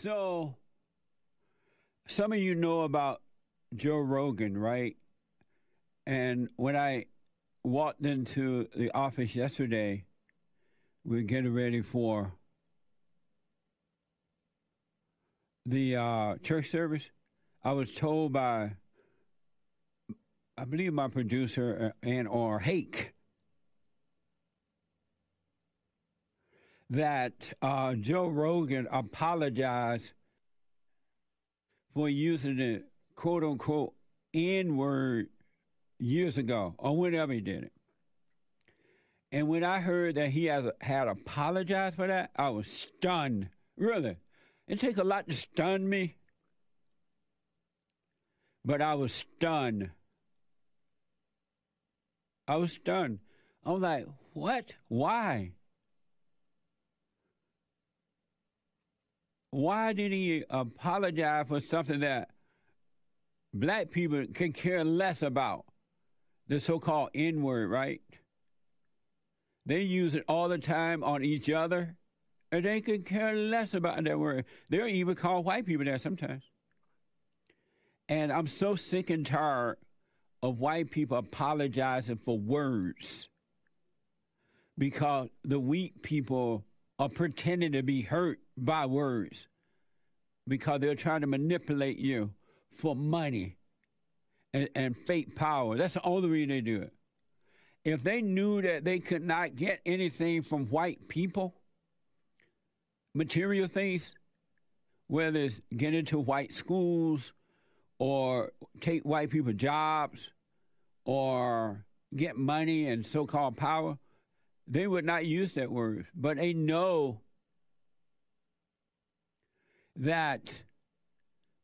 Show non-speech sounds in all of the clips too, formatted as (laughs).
So, some of you know about Joe Rogan, right? And when I walked into the office yesterday, we are getting ready for the uh, church service. I was told by, I believe my producer uh, and or Hake, that uh, Joe Rogan apologized for using the quote unquote N word years ago or whenever he did it. And when I heard that he has had apologized for that, I was stunned. Really. It takes a lot to stun me. But I was stunned. I was stunned. I was like, what? Why? Why did he apologize for something that black people can care less about? The so called N word, right? They use it all the time on each other, and they could care less about that word. They'll even call white people that sometimes. And I'm so sick and tired of white people apologizing for words because the weak people are pretending to be hurt by words because they're trying to manipulate you for money and, and fake power. That's the only reason they do it if they knew that they could not get anything from white people, material things, whether it's get into white schools or take white people jobs or get money and so called power, they would not use that word. But they know that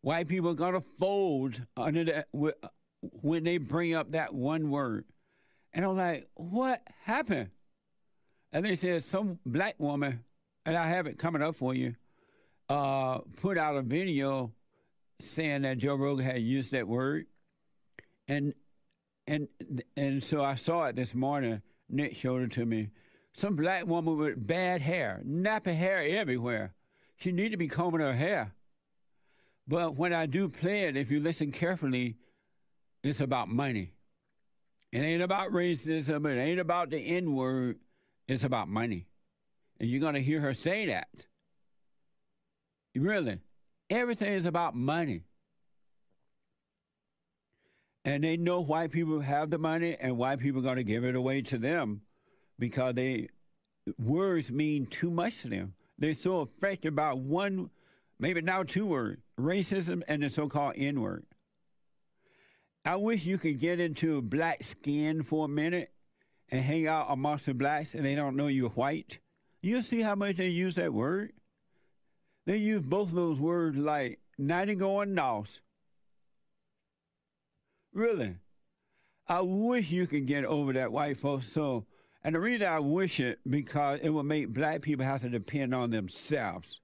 white people are going to fold under that when they bring up that one word. And I'm like, what happened? And they said some black woman, and I have it coming up for you, uh, put out a video saying that Joe Rogan had used that word. And and and so I saw it this morning. Nick showed it to me. Some black woman with bad hair, nappy hair everywhere. She need to be combing her hair. But when I do play it, if you listen carefully, it's about money. It ain't about racism. It ain't about the N word. It's about money. And you're going to hear her say that. Really. Everything is about money. And they know white people have the money and white people are going to give it away to them because they words mean too much to them. They're so affected by one, maybe now two words, racism and the so-called N word. I wish you could get into black skin for a minute and hang out amongst the blacks and they don't know you're white. You see how much they use that word? They use both those words like nightingale and nos. Really. I wish you could get over that white folks. So, and the reason I wish it because it would make black people have to depend on themselves.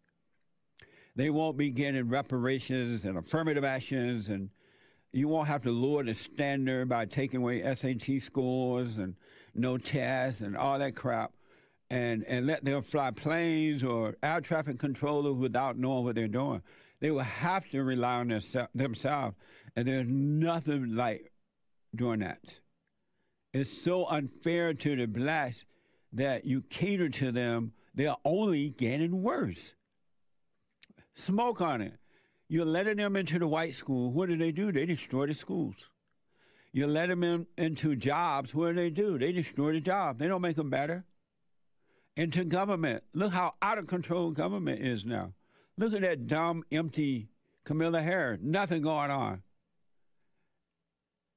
They won't be getting reparations and affirmative actions and you won't have to lower the standard by taking away SAT scores and no tests and all that crap and, and let them fly planes or air traffic controllers without knowing what they're doing. They will have to rely on their, themselves. And there's nothing like doing that. It's so unfair to the blacks that you cater to them, they're only getting worse. Smoke on it. You're letting them into the white school. What do they do? They destroy the schools. You let them in, into jobs. What do they do? They destroy the job. They don't make them better. Into government. Look how out of control government is now. Look at that dumb, empty Kamala Harris. Nothing going on.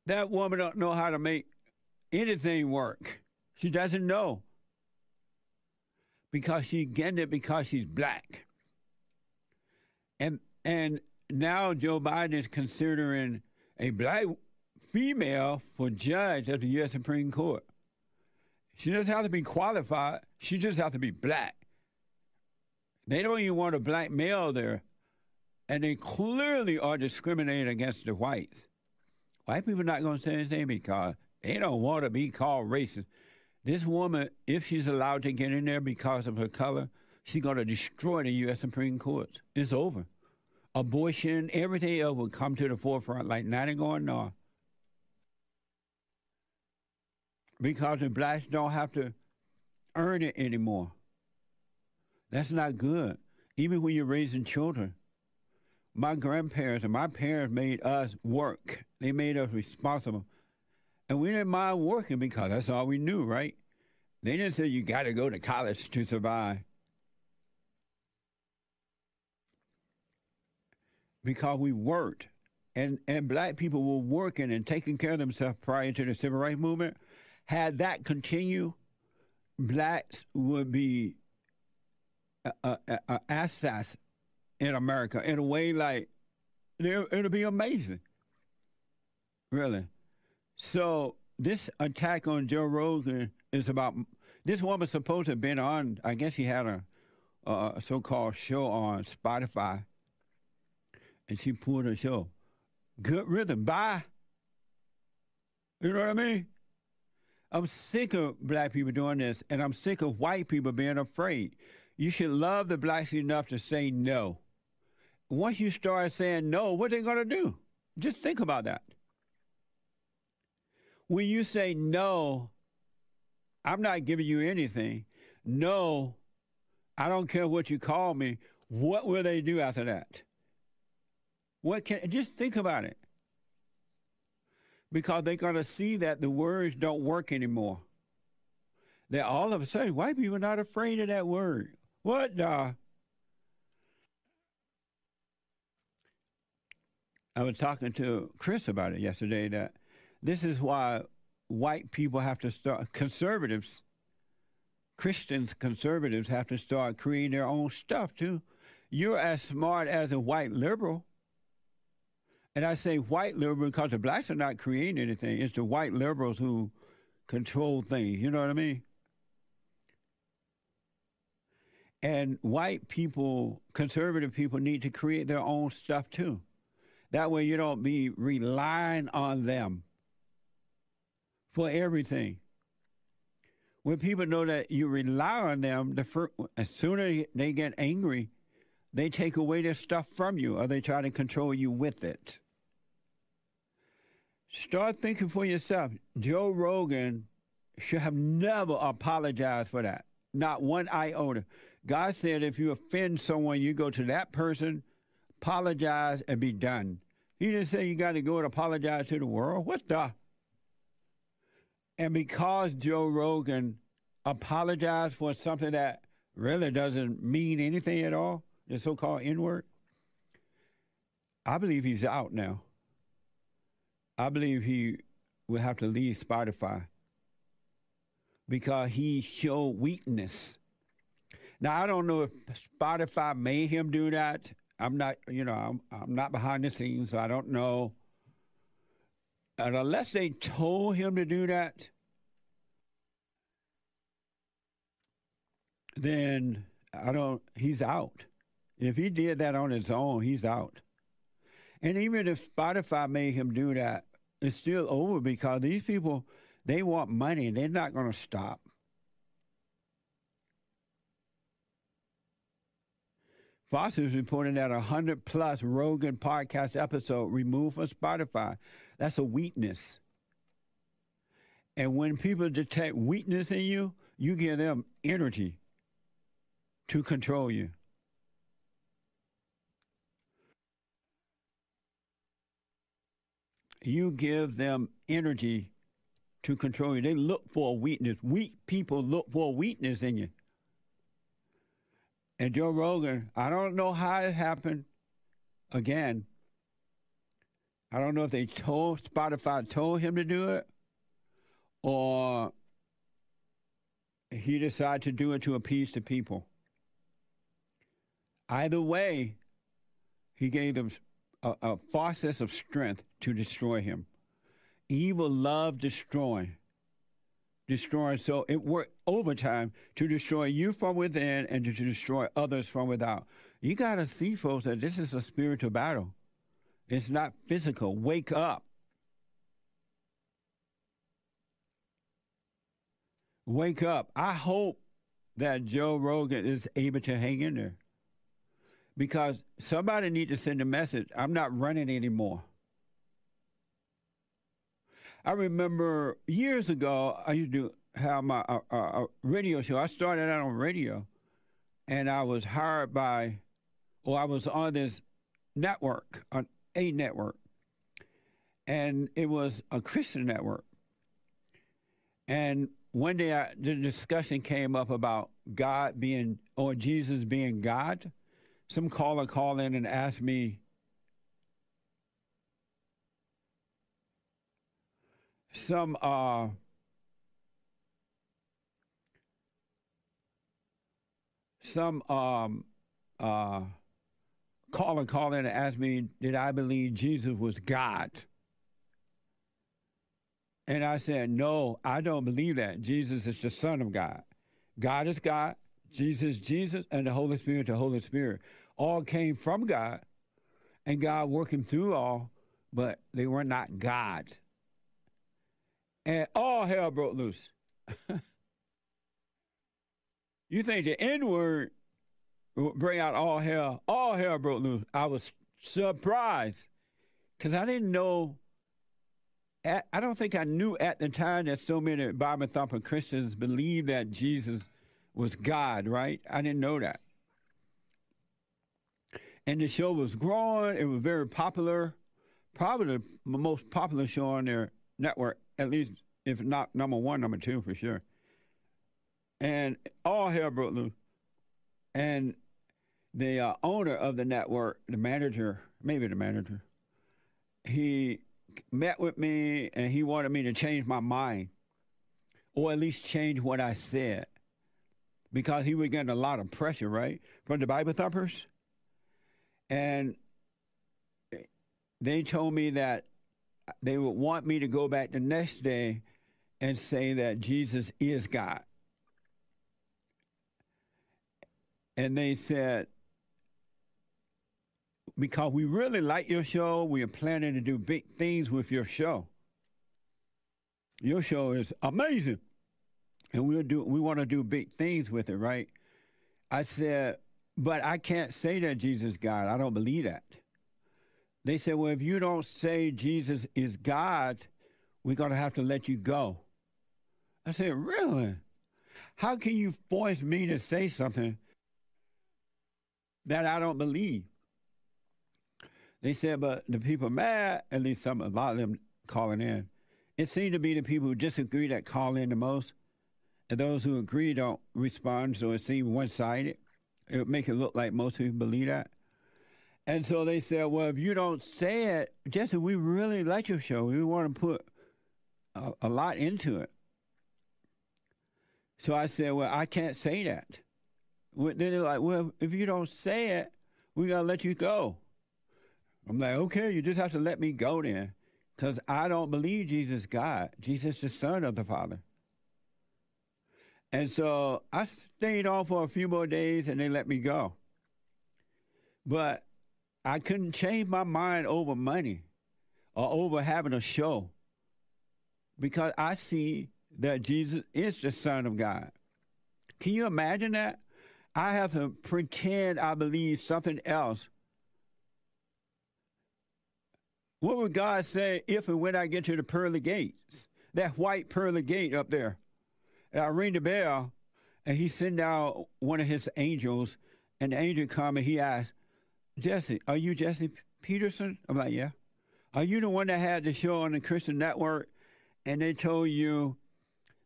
That woman don't know how to make anything work. She doesn't know. Because she's getting it because she's black. And and now Joe Biden is considering a black female for judge of the U.S. Supreme Court. She doesn't have to be qualified. She just has to be black. They don't even want a black male there. And they clearly are discriminating against the whites. White people not going to say anything because they don't want to be called racist. This woman, if she's allowed to get in there because of her color, she's going to destroy the U.S. Supreme Court. It's over. Abortion, everything else will come to the forefront like nothing going on. Because the blacks don't have to earn it anymore. That's not good. Even when you're raising children. My grandparents and my parents made us work. They made us responsible. And we didn't mind working because that's all we knew, right? They didn't say you got to go to college to survive. Because we worked. And, and black people were working and taking care of themselves prior to the civil rights movement. Had that continue, blacks would be uh, assets in America in a way like it'll be amazing. Really. So this attack on Joe Rogan is about this woman supposed to have been on. I guess he had a, a so-called show on Spotify, and she pulled her show. Good rhythm. Bye. You know what I mean? I'm sick of black people doing this, and I'm sick of white people being afraid. You should love the blacks enough to say no. Once you start saying no, what are they going to do? Just think about that. When you say no, I'm not giving you anything. No, I don't care what you call me. What will they do after that? What can just think about it. Because they're going to see that the words don't work anymore. That all of a sudden, white people are not afraid of that word. What the? I was talking to Chris about it yesterday that this is why white people have to start, conservatives, Christians, conservatives have to start creating their own stuff too. You're as smart as a white liberal. And I say white liberal because the blacks are not creating anything. It's the white liberals who control things. You know what I mean? And white people, conservative people, need to create their own stuff too. That way you don't be relying on them for everything. When people know that you rely on them, the first, as soon as they get angry, they take away their stuff from you or they try to control you with it. Start thinking for yourself. Joe Rogan should have never apologized for that. Not one iota. God said if you offend someone, you go to that person, apologize, and be done. He didn't say you got to go and apologize to the world. What the? And because Joe Rogan apologized for something that really doesn't mean anything at all, the so called N word, I believe he's out now. I believe he will have to leave Spotify because he showed weakness now I don't know if Spotify made him do that. I'm not, you know, I'm, I'm not behind the scenes, so I don't know. And unless they told him to do that, then I don't. He's out. If he did that on his own, he's out. And even if Spotify made him do that, it's still over because these people they want money. and They're not going to stop. Foster is reporting that a 100 plus Rogan podcast episode removed from Spotify. That's a weakness. And when people detect weakness in you, you give them energy to control you. You give them energy to control you. They look for a weakness. Weak people look for weakness in you. And Joe Rogan, I don't know how it happened. Again, I don't know if they told Spotify told him to do it, or he decided to do it to appease the people. Either way, he gave them a, a process of strength to destroy him. Evil love destroying destroying. So it worked overtime to destroy you from within and to destroy others from without. You got to see, folks, that this is a spiritual battle. It's not physical. Wake up. Wake up. I hope that Joe Rogan is able to hang in there. Because somebody needs to send a message. I'm not running anymore. I remember years ago, I used to have my uh, uh, radio show. I started out on radio, and I was hired by, or I was on this network, on a network, and it was a Christian network. And one day I, the discussion came up about God being, or Jesus being God. Some caller called in and asked me, some uh, some um, uh, caller called in and asked me, did I believe Jesus was God? And I said, No, I don't believe that. Jesus is the Son of God. God is God, Jesus, Jesus, and the Holy Spirit, the Holy Spirit. All came from God, and God working through all, but they were not God. And all hell broke loose. (laughs) you think the N word bring out all hell? All hell broke loose. I was surprised because I didn't know at, I don't think I knew at the time that so many Bible thumping Christians believed that Jesus was God, right? I didn't know that. And the show was growing. It was very popular, probably the most popular show on their network, at least if not number one, number two for sure. And all hell broke loose. And the uh, owner of the network, the manager, maybe the manager, he met with me and he wanted me to change my mind or at least change what I said because he was getting a lot of pressure, right, from the Bible thumpers. And they told me that they would want me to go back the next day and say that Jesus is God. And they said, because we really like your show. We are planning to do big things with your show. Your show is amazing. And we'll do we want to do big things with it, right? I said, but I can't say that Jesus God. I don't believe that. They said, well, if you don't say Jesus is God, we're going to have to let you go. I said, really? How can you force me to say something that I don't believe? They said, but the people mad, at least some, a lot of them calling in. It seemed to be the people who disagree that call in the most. And those who agree don't respond, so it seemed one sided. It would make it look like most people believe that. And so they said, well, if you don't say it, Jesse, we really like your show. We want to put a, a lot into it. So I said, well, I can't say that. Then they're like, well, if you don't say it, we got to let you go. I'm like, okay, you just have to let me go then. Because I don't believe Jesus God. Jesus is the Son of the Father. And so I stayed on for a few more days and they let me go. But I couldn't change my mind over money or over having a show because I see that Jesus is the Son of God. Can you imagine that? I have to pretend I believe something else What would God say if and when I get to the pearly gates? That white pearly gate up there. And I ring the bell, and he send out one of his angels, and the angel come and he asks, Jesse, are you Jesse Peterson? I'm like, yeah. Are you the one that had the show on the Christian network and they told you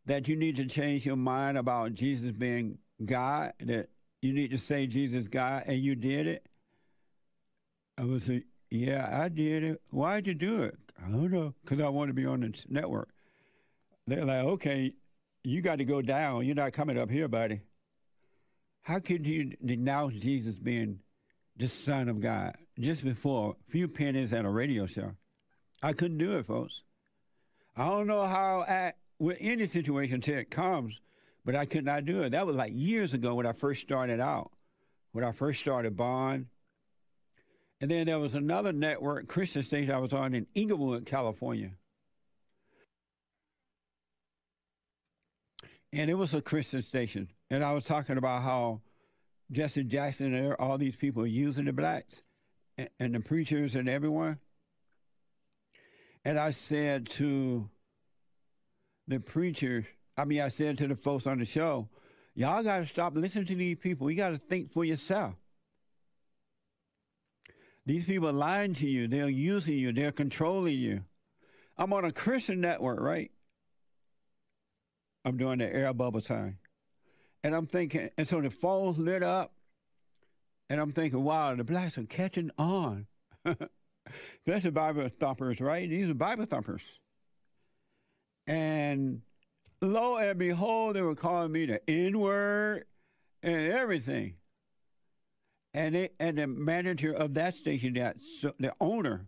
that you need to change your mind about Jesus being God, that you need to say Jesus God, and you did it? I was like, yeah, I did it. Why'd you do it? I don't know. Because I want to be on the network. They're like, okay, you got to go down. You're not coming up here, buddy. How could you denounce Jesus being the Son of God just before a few pennies at a radio show? I couldn't do it, folks. I don't know how I, with any situation until it comes, but I could not do it. That was like years ago when I first started out, when I first started Bond and then there was another network, Christian station I was on in Inglewood, California. And it was a Christian station. And I was talking about how Jesse Jackson and all these people are using the blacks and, and the preachers and everyone. And I said to the preachers, I mean, I said to the folks on the show, y'all got to stop listening to these people. You got to think for yourself. These people are lying to you. They're using you. They're controlling you. I'm on a Christian network, right? I'm doing the air bubble sign. And I'm thinking, and so the phone's lit up. And I'm thinking, wow, the blacks are catching on. (laughs) That's the Bible thumpers, right? These are Bible thumpers. And lo and behold, they were calling me the N word and everything. And it, and the manager of that station, so, the owner,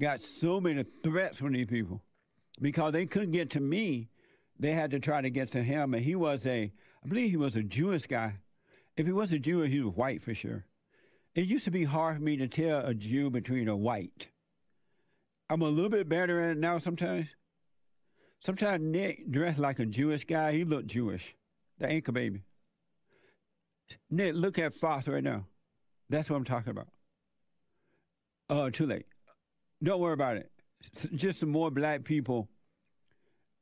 got so many threats from these people because they couldn't get to me. They had to try to get to him, and he was a, I believe he was a Jewish guy. If he was a Jew, he was white for sure. It used to be hard for me to tell a Jew between a white. I'm a little bit better at it now sometimes. Sometimes Nick dressed like a Jewish guy. He looked Jewish. The anchor baby. Nick, look at Fox right now. That's what I'm talking about. Oh, too late. Don't worry about it. Just some more black people.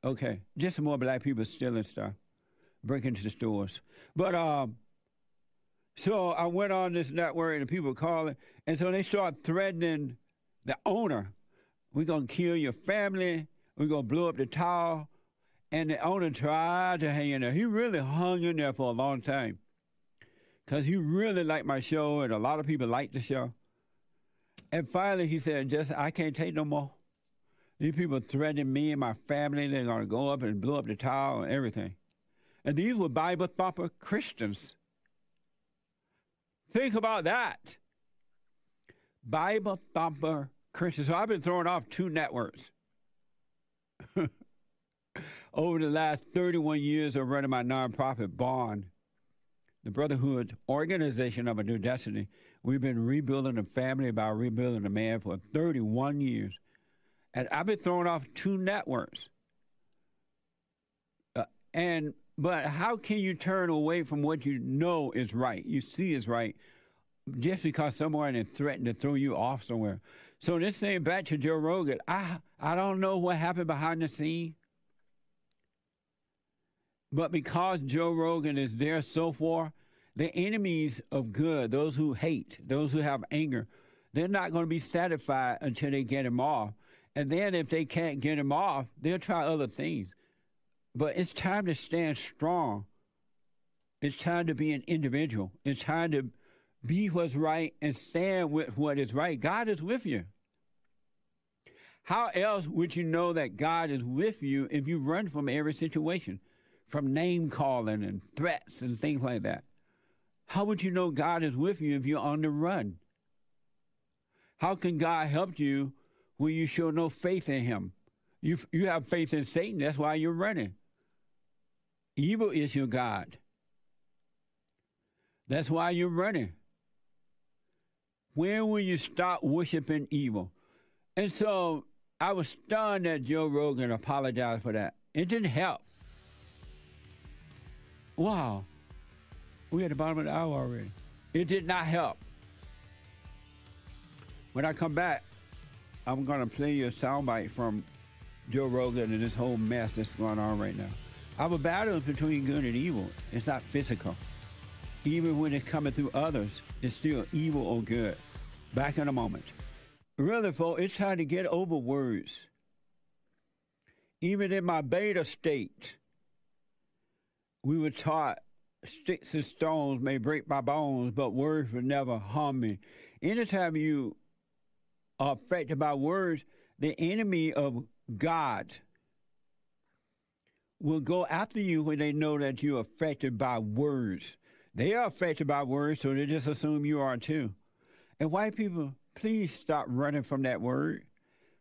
Okay, just some more black people stealing stuff, breaking into the stores. But um, so I went on this network and people calling, and so they start threatening the owner. We're gonna kill your family. We're gonna blow up the tower. And the owner tried to hang in there. He really hung in there for a long time because he really liked my show, and a lot of people liked the show. And finally, he said, "Just I can't take no more. These people threatening me and my family. They're gonna go up and blow up the tower and everything." And these were Bible thumper Christians. Think about that. Bible thumper Christians. So I've been throwing off two networks (laughs) over the last 31 years of running my nonprofit Bond the Brotherhood organization of a new destiny. We've been rebuilding a family by rebuilding a man for 31 years. And I've been throwing off two networks. Uh, and but how can you turn away from what you know is right, you see is right, just because someone has threatened to throw you off somewhere? So this thing back to Joe Rogan, I I don't know what happened behind the scene. But because Joe Rogan is there so far, the enemies of good, those who hate, those who have anger, they're not going to be satisfied until they get him off. And then if they can't get him off, they'll try other things. But it's time to stand strong. It's time to be an individual. It's time to be what's right and stand with what is right. God is with you. How else would you know that God is with you if you run from every situation? From name calling and threats and things like that. How would you know God is with you if you're on the run? How can God help you when you show no faith in Him? You, you have faith in Satan, that's why you're running. Evil is your God. That's why you're running. When will you stop worshiping evil? And so I was stunned that Joe Rogan apologized for that. It didn't help. Wow. We at the bottom of the hour already. It did not help. When I come back, I'm to play you a soundbite from Joe Rogan and this whole mess that's going on right now. Our battle is between good and evil. It's not physical. Even when it's coming through others, it's still evil or good. Back in a moment. Really, folks, it's time to get over words. Even in my beta state, we were taught sticks and stones may break my bones, but words will never harm me. Anytime you are affected by words, the enemy of God will go after you when they know that you're affected by words. They are affected by words, so they just assume you are too. And white people, please stop running from that word.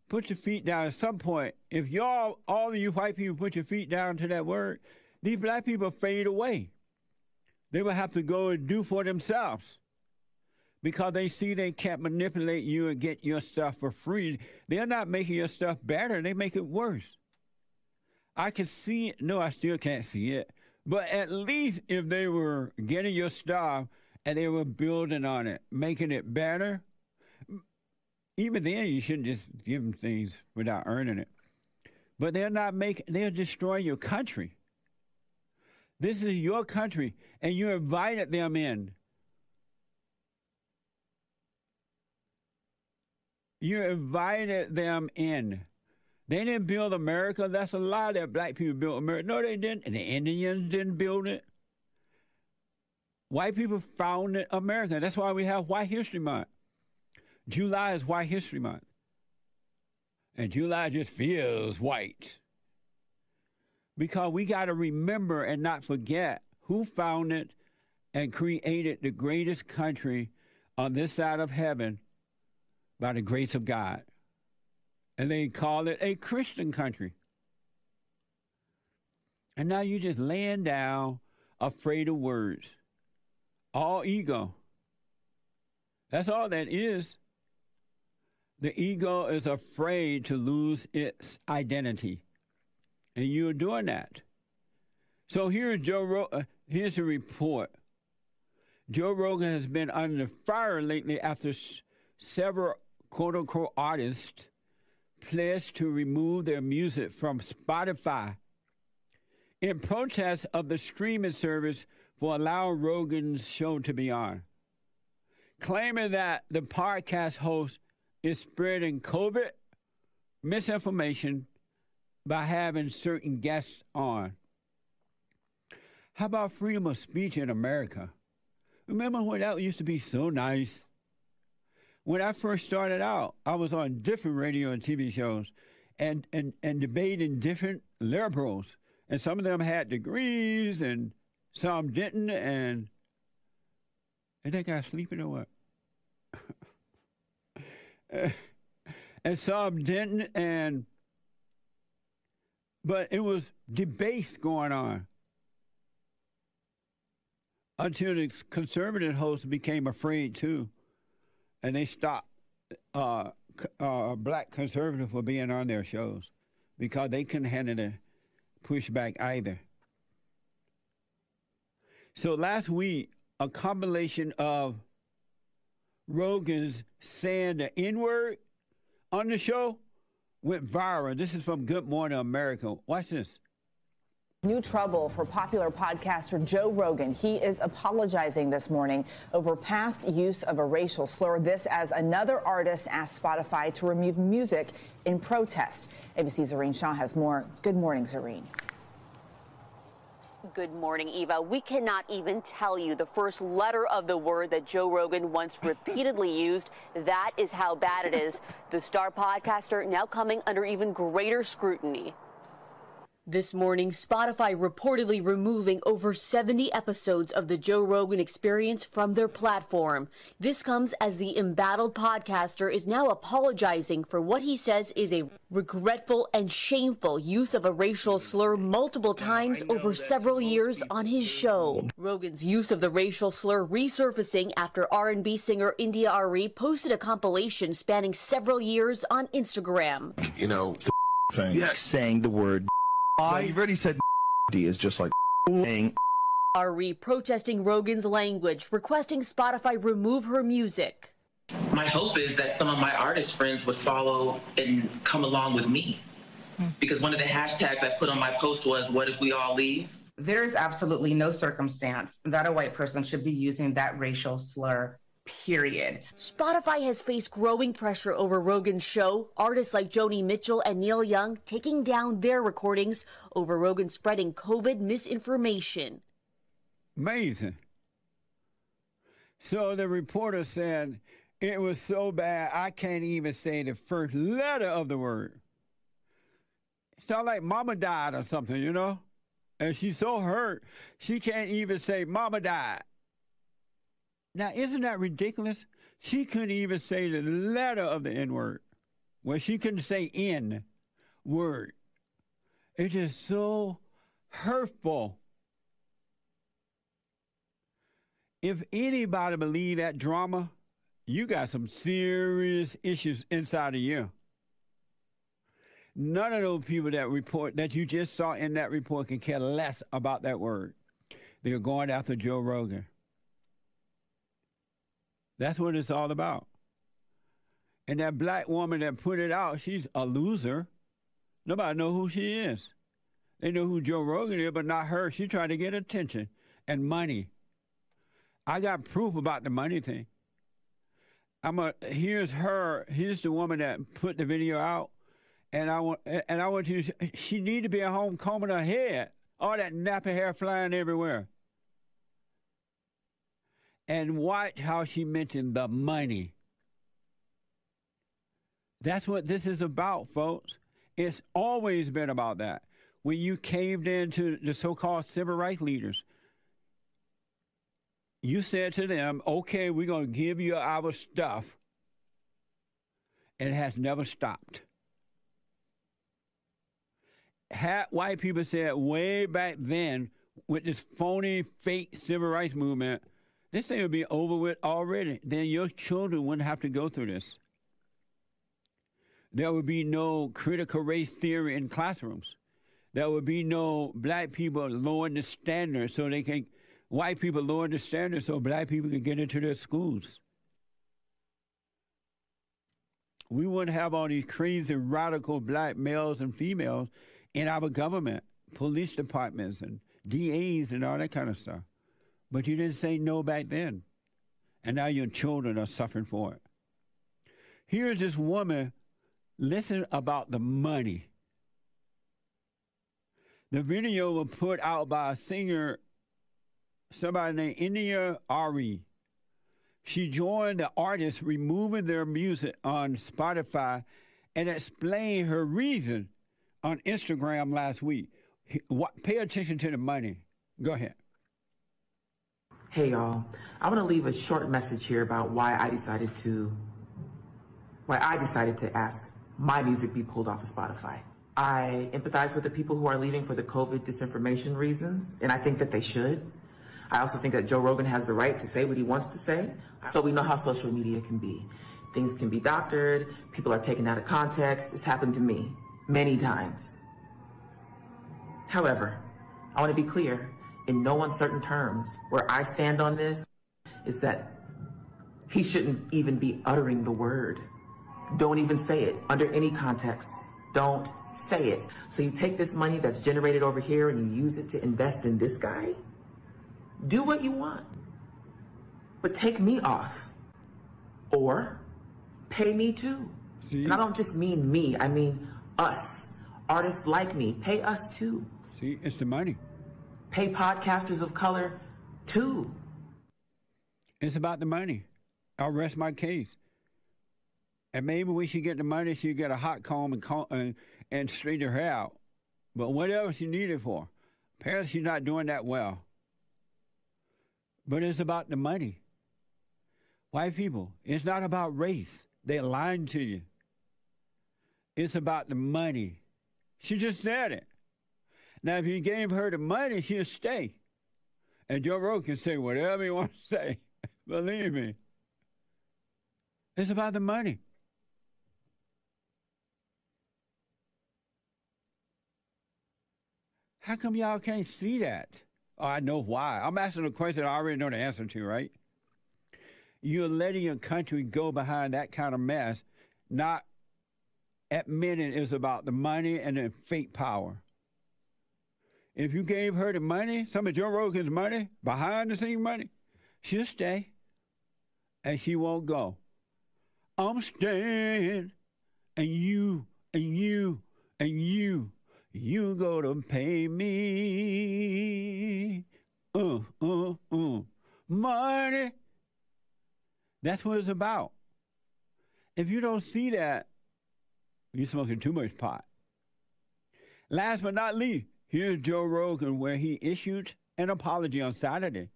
Put your feet down at some point. If y'all, all of you white people, put your feet down to that word, these black people fade away. They will have to go and do for themselves because they see they can't manipulate you and get your stuff for free. They're not making your stuff better, they make it worse. I can see it. No, I still can't see it. But at least if they were getting your stuff and they were building on it, making it better, even then you shouldn't just give them things without earning it. But they're not making, they're destroying your country. This is your country, and you invited them in. You invited them in. They didn't build America. That's a lie that black people built America. No, they didn't. And the Indians didn't build it. White people founded America. That's why we have White History Month. July is White History Month. And July just feels white. Because we got to remember and not forget who founded and created the greatest country on this side of heaven by the grace of God. And they call it a Christian country. And now you're just laying down afraid of words. All ego. That's all that is. The ego is afraid to lose its identity. And you're doing that. So here's Joe Ro- uh, here's a report. Joe Rogan has been under fire lately after s- several quote unquote artists pledged to remove their music from Spotify in protest of the streaming service for allowing Rogan's show to be on, claiming that the podcast host is spreading COVID misinformation by having certain guests on. How about freedom of speech in America? Remember when that used to be so nice? When I first started out, I was on different radio and TV shows and, and, and debating different liberals. And some of them had degrees and some didn't. And, and they got sleeping or what? (laughs) and some didn't, and but it was debates going on until the conservative hosts became afraid too, and they stopped uh, uh, black conservatives from being on their shows because they couldn't handle the pushback either. So last week, a combination of Rogan's saying the N word on the show went viral. This is from Good Morning America. Watch this. New trouble for popular podcaster Joe Rogan. He is apologizing this morning over past use of a racial slur. This as another artist asked Spotify to remove music in protest. ABC's Zohreen Shah has more. Good morning, Zohreen. Good morning, Eva. We cannot even tell you the first letter of the word that Joe Rogan once (laughs) repeatedly used. That is how bad it is. The star podcaster now coming under even greater scrutiny. This morning, Spotify reportedly removing over 70 episodes of the Joe Rogan experience from their platform. This comes as the embattled podcaster is now apologizing for what he says is a regretful and shameful use of a racial slur multiple times over several years on his show. Rogan's use of the racial slur resurfacing after R&B singer India Arie posted a compilation spanning several years on Instagram. You know, thing. Yes. saying the word Well, you've already said (laughs) D is just like (laughs) saying Arie protesting Rogan's language, requesting Spotify remove her music. my hope is that some of my artist friends would follow and come along with me. Hmm. Because one of the hashtags I put on my post was, What if we all leave? There is absolutely no circumstance that a white person should be using that racial slur, period. Spotify has faced growing pressure over Rogan's show. Artists like Joni Mitchell and Neil Young taking down their recordings over Rogan spreading COVID misinformation. Amazing. So the reporter said it was so bad I can't even say the first letter of the word. Sound like mama died or something, you know? And she's so hurt she can't even say mama died. Now isn't that ridiculous? She couldn't even say the letter of the N word. Well, she couldn't say N word. It's just so hurtful. if anybody believe that drama, you got some serious issues inside of you. None of those people that report that you just saw in that report can care less about that word. They're going after Joe Rogan. That's what it's all about. And that black woman that put it out, she's a loser. Nobody know who she is. They know who Joe Rogan is, but not her. She trying to get attention and money. I got proof about the money thing. I'm a here's her. Here's the woman that put the video out, and I want and I want you. She need to be at home combing her head. All that nappy hair flying everywhere. And watch how she mentioned the money. That's what this is about, folks. It's always been about that. When you caved into the so called civil rights leaders, you said to them, okay, we're going to give you our stuff. And it has never stopped. Had white people said way back then with this phony, fake civil rights movement, this thing would be over with already. Then your children wouldn't have to go through this. There would be no critical race theory in classrooms. There would be no black people lowering the standards so they can, white people lowering the standards so black people can get into their schools. We wouldn't have all these crazy radical black males and females in our government, police departments and DAs and all that kind of stuff. But you didn't say no back then. And now your children are suffering for it. Here's this woman Listen about the money. The video was put out by a singer, somebody named India Arie. She joined the artists removing their music on Spotify and explained her reason on Instagram last week. What, pay attention to the money. Go ahead. Hey y'all, I want to leave a short message here about why I decided to why I decided to ask my music be pulled off of Spotify. I empathize with the people who are leaving for the COVID disinformation reasons, and I think that they should. I also think that Joe Rogan has the right to say what he wants to say, so we know how social media can be. Things can be doctored, people are taken out of context. It's happened to me many times. However, I want to be clear in no uncertain terms. Where I stand on this is that he shouldn't even be uttering the word. Don't even say it under any context. Don't say it. So you take this money that's generated over here and you use it to invest in this guy. Do what you want. But take me off. Or pay me too. See? And I don't just mean me, I mean us. Artists like me. Pay us too. See, it's the money. Pay podcasters of color too. It's about the money. I'll rest my case. And maybe we should get the money, she get a hot comb and, comb, and, and straighten her out. But whatever she needed for. Apparently she's not doing that well. But it's about the money. White people, it's not about race. They're lying to you. It's about the money. She just said it. Now, if you gave her the money, she'll stay. And Joe Rogan can say whatever he wants to say. (laughs) Believe me. It's about the money. How come y'all can't see that? Oh, I know why. I'm asking a question I already know the answer to, right? You're letting your country go behind that kind of mess, not admitting it's about the money and the fake power. If you gave her the money, some of Joe Rogan's money, behind the scenes money, she'll stay and she won't go. I'm staying, and you, and you, and you you gonna pay me uh, uh, uh, money. That's what it's about. If you don't see that, you're smoking too much pot. Last but not least, here's Joe Rogan, where he issued an apology on Saturday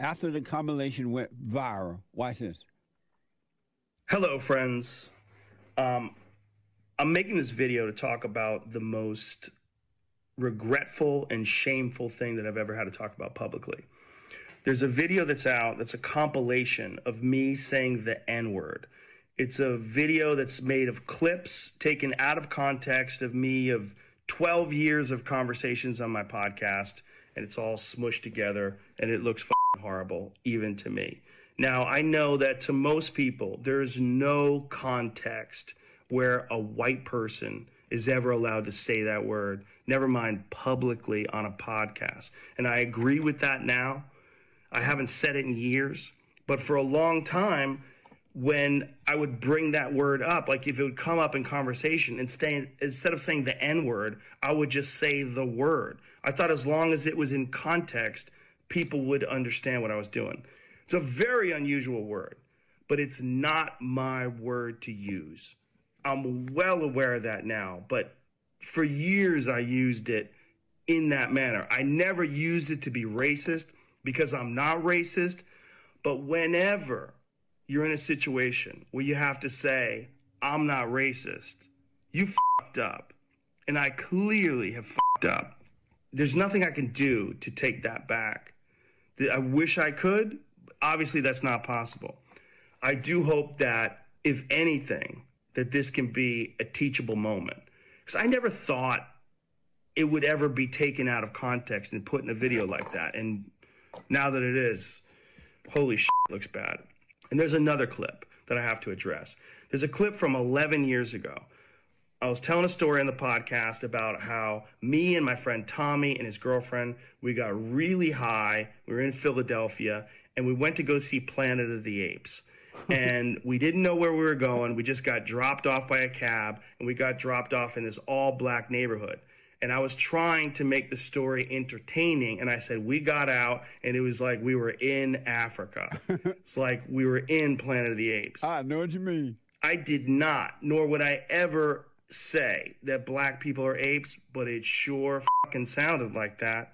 after the compilation went viral. Watch this. Hello, friends. Um, I'm making this video to talk about the most regretful and shameful thing that I've ever had to talk about publicly. There's a video that's out that's a compilation of me saying the N word It's a video that's made of clips taken out of context of me of 12 years of conversations on my podcast, and it's all smushed together, and it looks horrible, even to me. Now, I know that to most people, there's no context where a white person is ever allowed to say that word, never mind publicly on a podcast. And I agree with that now. I haven't said it in years, but for a long time, when I would bring that word up, like if it would come up in conversation, instead instead of saying the N word, I would just say the word. I thought as long as it was in context, people would understand what I was doing. It's a very unusual word, but it's not my word to use. I'm well aware of that now, but for years I used it in that manner. I never used it to be racist because I'm not racist, but whenever you're in a situation where you have to say, I'm not racist, you fucked up. And I clearly have fucked up. There's nothing I can do to take that back. I wish I could, obviously that's not possible. I do hope that if anything, that this can be a teachable moment. Because I never thought it would ever be taken out of context and put in a video like that. And now that it is, holy shit, looks bad. And there's another clip that I have to address. There's a clip from 11 years ago. I was telling a story on the podcast about how me and my friend Tommy and his girlfriend, we got really high. We were in Philadelphia and we went to go see Planet of the Apes. (laughs) and we didn't know where we were going. We just got dropped off by a cab and we got dropped off in this all black neighborhood. And I was trying to make the story entertaining. And I said, We got out and it was like we were in Africa. (laughs) it's like we were in Planet of the Apes. I know what you mean. I did not, nor would I ever say that black people are apes, but it sure fucking sounded like that.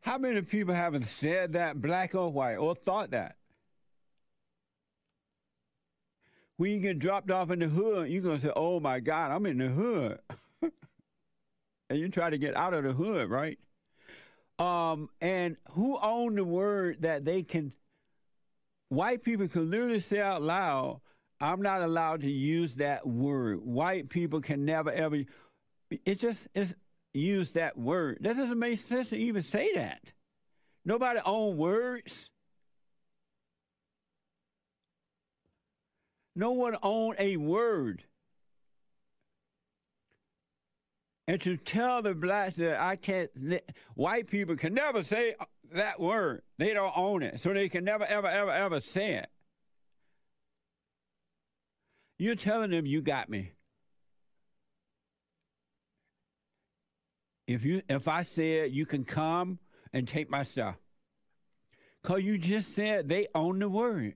How many people haven't said that, black or white, or thought that? When you get dropped off in the hood, you're going to say, oh my God, I'm in the hood. (laughs) and you try to get out of the hood, right? Um, and who owned the word that they can, white people can literally say out loud, I'm not allowed to use that word. White people can never ever, it just, it's, use that word. That doesn't make sense to even say that. Nobody own words. No one own a word. And to tell the blacks that I can't, white people can never say that word. They don't own it. So they can never, ever, ever, ever say it. You're telling them you got me. If you if I said you can come and take my stuff. Cause you just said they own the word.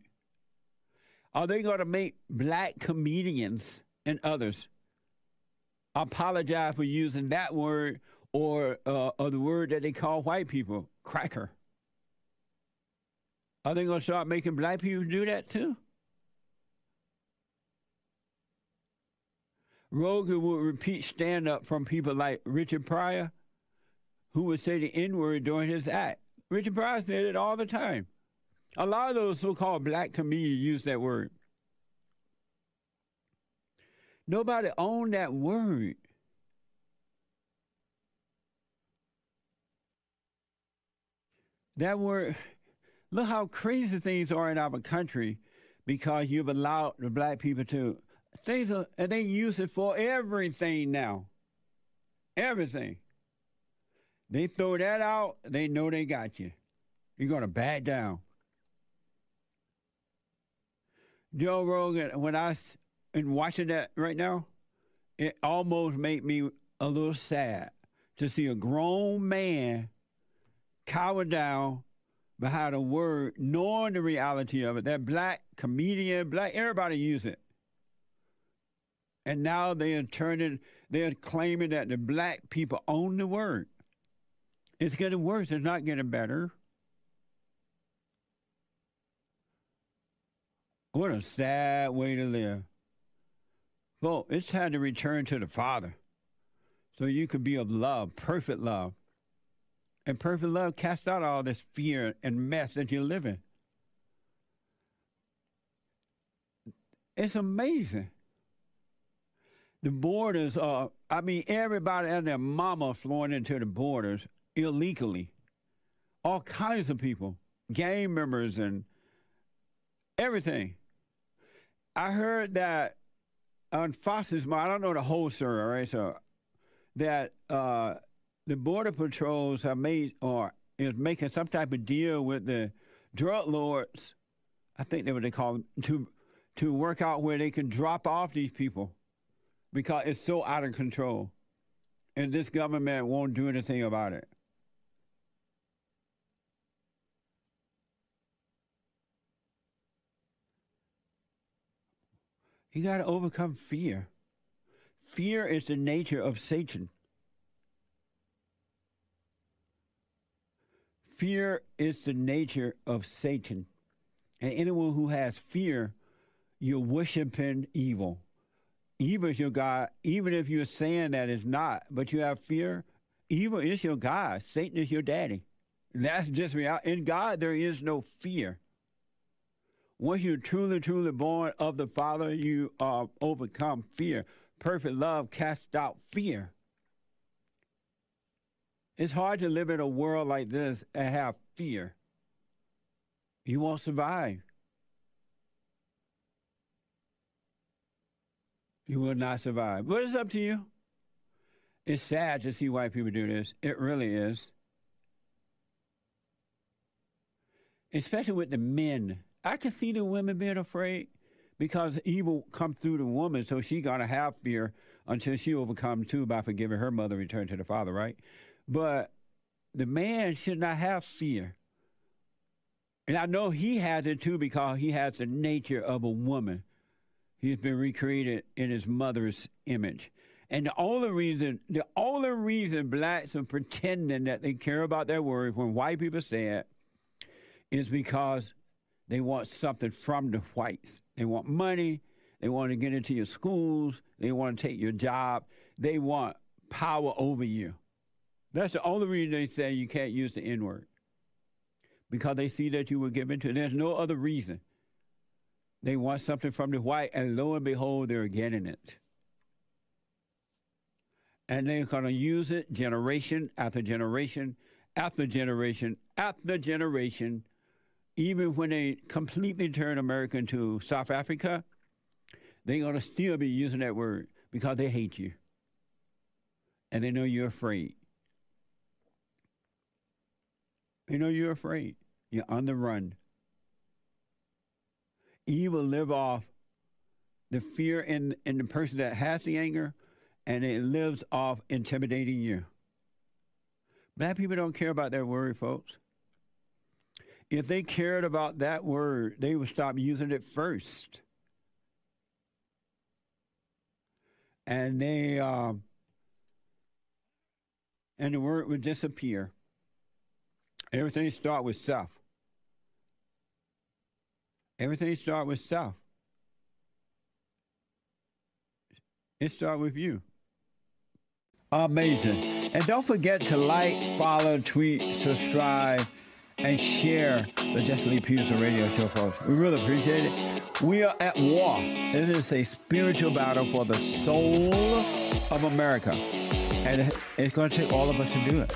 Are they gonna make black comedians and others apologize for using that word or uh, or the word that they call white people, cracker? Are they gonna start making black people do that too? Rogan would repeat stand up from people like Richard Pryor, who would say the N word during his act. Richard Pryor said it all the time. A lot of those so called black comedians use that word. Nobody owned that word. That word, look how crazy things are in our country because you've allowed the black people to Things are, and they use it for everything now. Everything. They throw that out, they know they got you. You're going to back down. Joe Rogan, when I am watching that right now, it almost made me a little sad to see a grown man cower down behind a word, knowing the reality of it. That black comedian, black, everybody use it. And now they are turning, they're claiming that the black people own the word. It's getting worse, it's not getting better. What a sad way to live. Well, it's time to return to the Father so you can be of love, perfect love. And perfect love casts out all this fear and mess that you're living. It's amazing. The borders are, I mean, everybody and their mama flowing into the borders illegally. All kinds of people, gang members and everything. I heard that on Fox's, I don't know the whole story, all right? So that uh, the border patrols have made or is making some type of deal with the drug lords. I think they what they call them to to work out where they can drop off these people because it's so out of control, and this government won't do anything about it. You got to overcome fear. Fear is the nature of Satan. Fear is the nature of Satan. And anyone who has fear, you're worshiping evil. Evil is your God, even if you're saying that it's not, but you have fear, evil is your God. Satan is your daddy. That's just reality. In God, there is no fear. Once you're truly, truly born of the Father, you uh, overcome fear. Perfect love casts out fear. It's hard to live in a world like this and have fear. You won't survive. You will not survive. But it's up to you. It's sad to see white people do this. It really is. Especially with the men I can see the women being afraid because evil comes through the woman, so she gotta have fear until she overcomes too by forgiving her mother, and return to the father, right? But the man should not have fear. And I know he has it too because he has the nature of a woman. He's been recreated in his mother's image. And the only reason, the only reason blacks are pretending that they care about their words when white people say it is because they want something from the whites. They want money. They want to get into your schools. They want to take your job. They want power over you. That's the only reason they say you can't use the N word. Because they see that you were given to. There's no other reason. They want something from the white, and lo and behold, they're getting it. And they're going to use it generation after generation after generation after generation even when they completely turn America into South Africa, they're going to still be using that word because they hate you. And they know you're afraid. They know you're afraid. You're on the run. Evil live off the fear in, in the person that has the anger, and it lives off intimidating you. Black people don't care about that worry, folks if they cared about that word, they would stop using it first. And they, um, and the word would disappear. Everything start with self. Everything start with self. It start with you. Amazing. And don't forget to like, follow, tweet, subscribe and share the Jesse Lee Peterson radio show, folks. We really appreciate it. We are at war. It is a spiritual battle for the soul of America. And it's going to take all of us to do it.